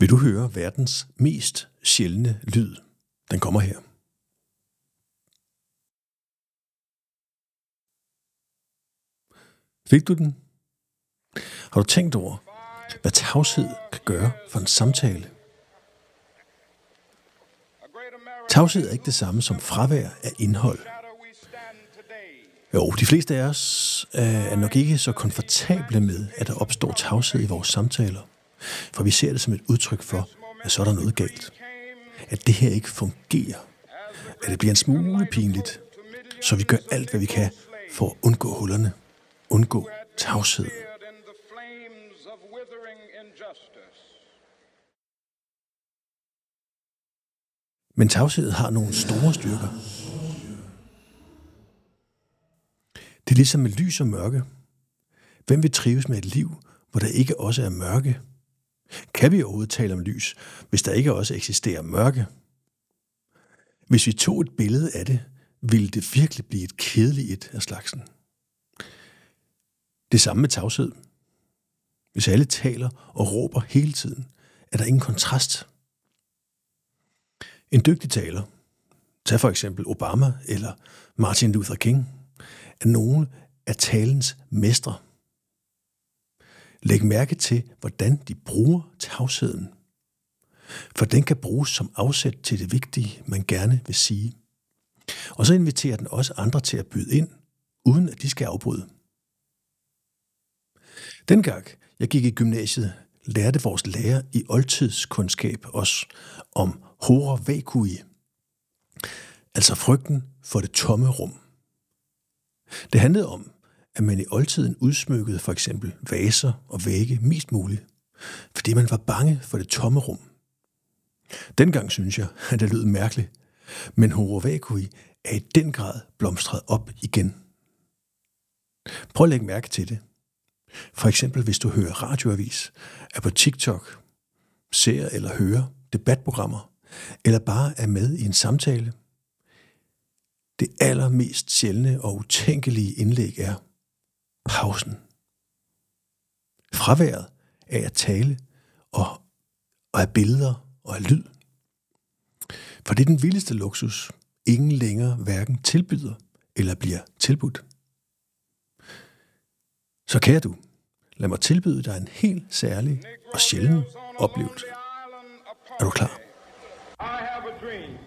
Vil du høre verdens mest sjældne lyd? Den kommer her. Fik du den? Har du tænkt over, hvad tavshed kan gøre for en samtale? Tavshed er ikke det samme som fravær af indhold. Jo, de fleste af os øh, er nok ikke så komfortable med, at der opstår tavshed i vores samtaler. For vi ser det som et udtryk for, at så er der noget galt. At det her ikke fungerer. At det bliver en smule pinligt. Så vi gør alt, hvad vi kan for at undgå hullerne. Undgå tavsheden. Men tavshed har nogle store styrker. Det er ligesom med lys og mørke. Hvem vil trives med et liv, hvor der ikke også er mørke? Kan vi overhovedet tale om lys, hvis der ikke også eksisterer mørke? Hvis vi tog et billede af det, ville det virkelig blive et kedeligt et af slagsen. Det samme med tavshed. Hvis alle taler og råber hele tiden, er der ingen kontrast. En dygtig taler, tag for eksempel Obama eller Martin Luther King, er nogle af talens mestre. Læg mærke til, hvordan de bruger tavsheden. For den kan bruges som afsæt til det vigtige, man gerne vil sige. Og så inviterer den også andre til at byde ind, uden at de skal afbryde. Dengang jeg gik i gymnasiet, lærte vores lærer i oldtidskundskab os om horror vacui, altså frygten for det tomme rum. Det handlede om, at man i oldtiden udsmykkede for eksempel vaser og vægge mest muligt, fordi man var bange for det tomme rum. Dengang synes jeg, at det lød mærkeligt, men horror er i den grad blomstret op igen. Prøv at lægge mærke til det. For eksempel hvis du hører radioavis, er på TikTok, ser eller hører debatprogrammer, eller bare er med i en samtale. Det allermest sjældne og utænkelige indlæg er pausen. Fraværet af at tale og, og af billeder og af lyd. For det er den vildeste luksus, ingen længere hverken tilbyder eller bliver tilbudt. Så kære du, lad mig tilbyde dig en helt særlig og sjælden oplevelse. Er du klar? I have a dream.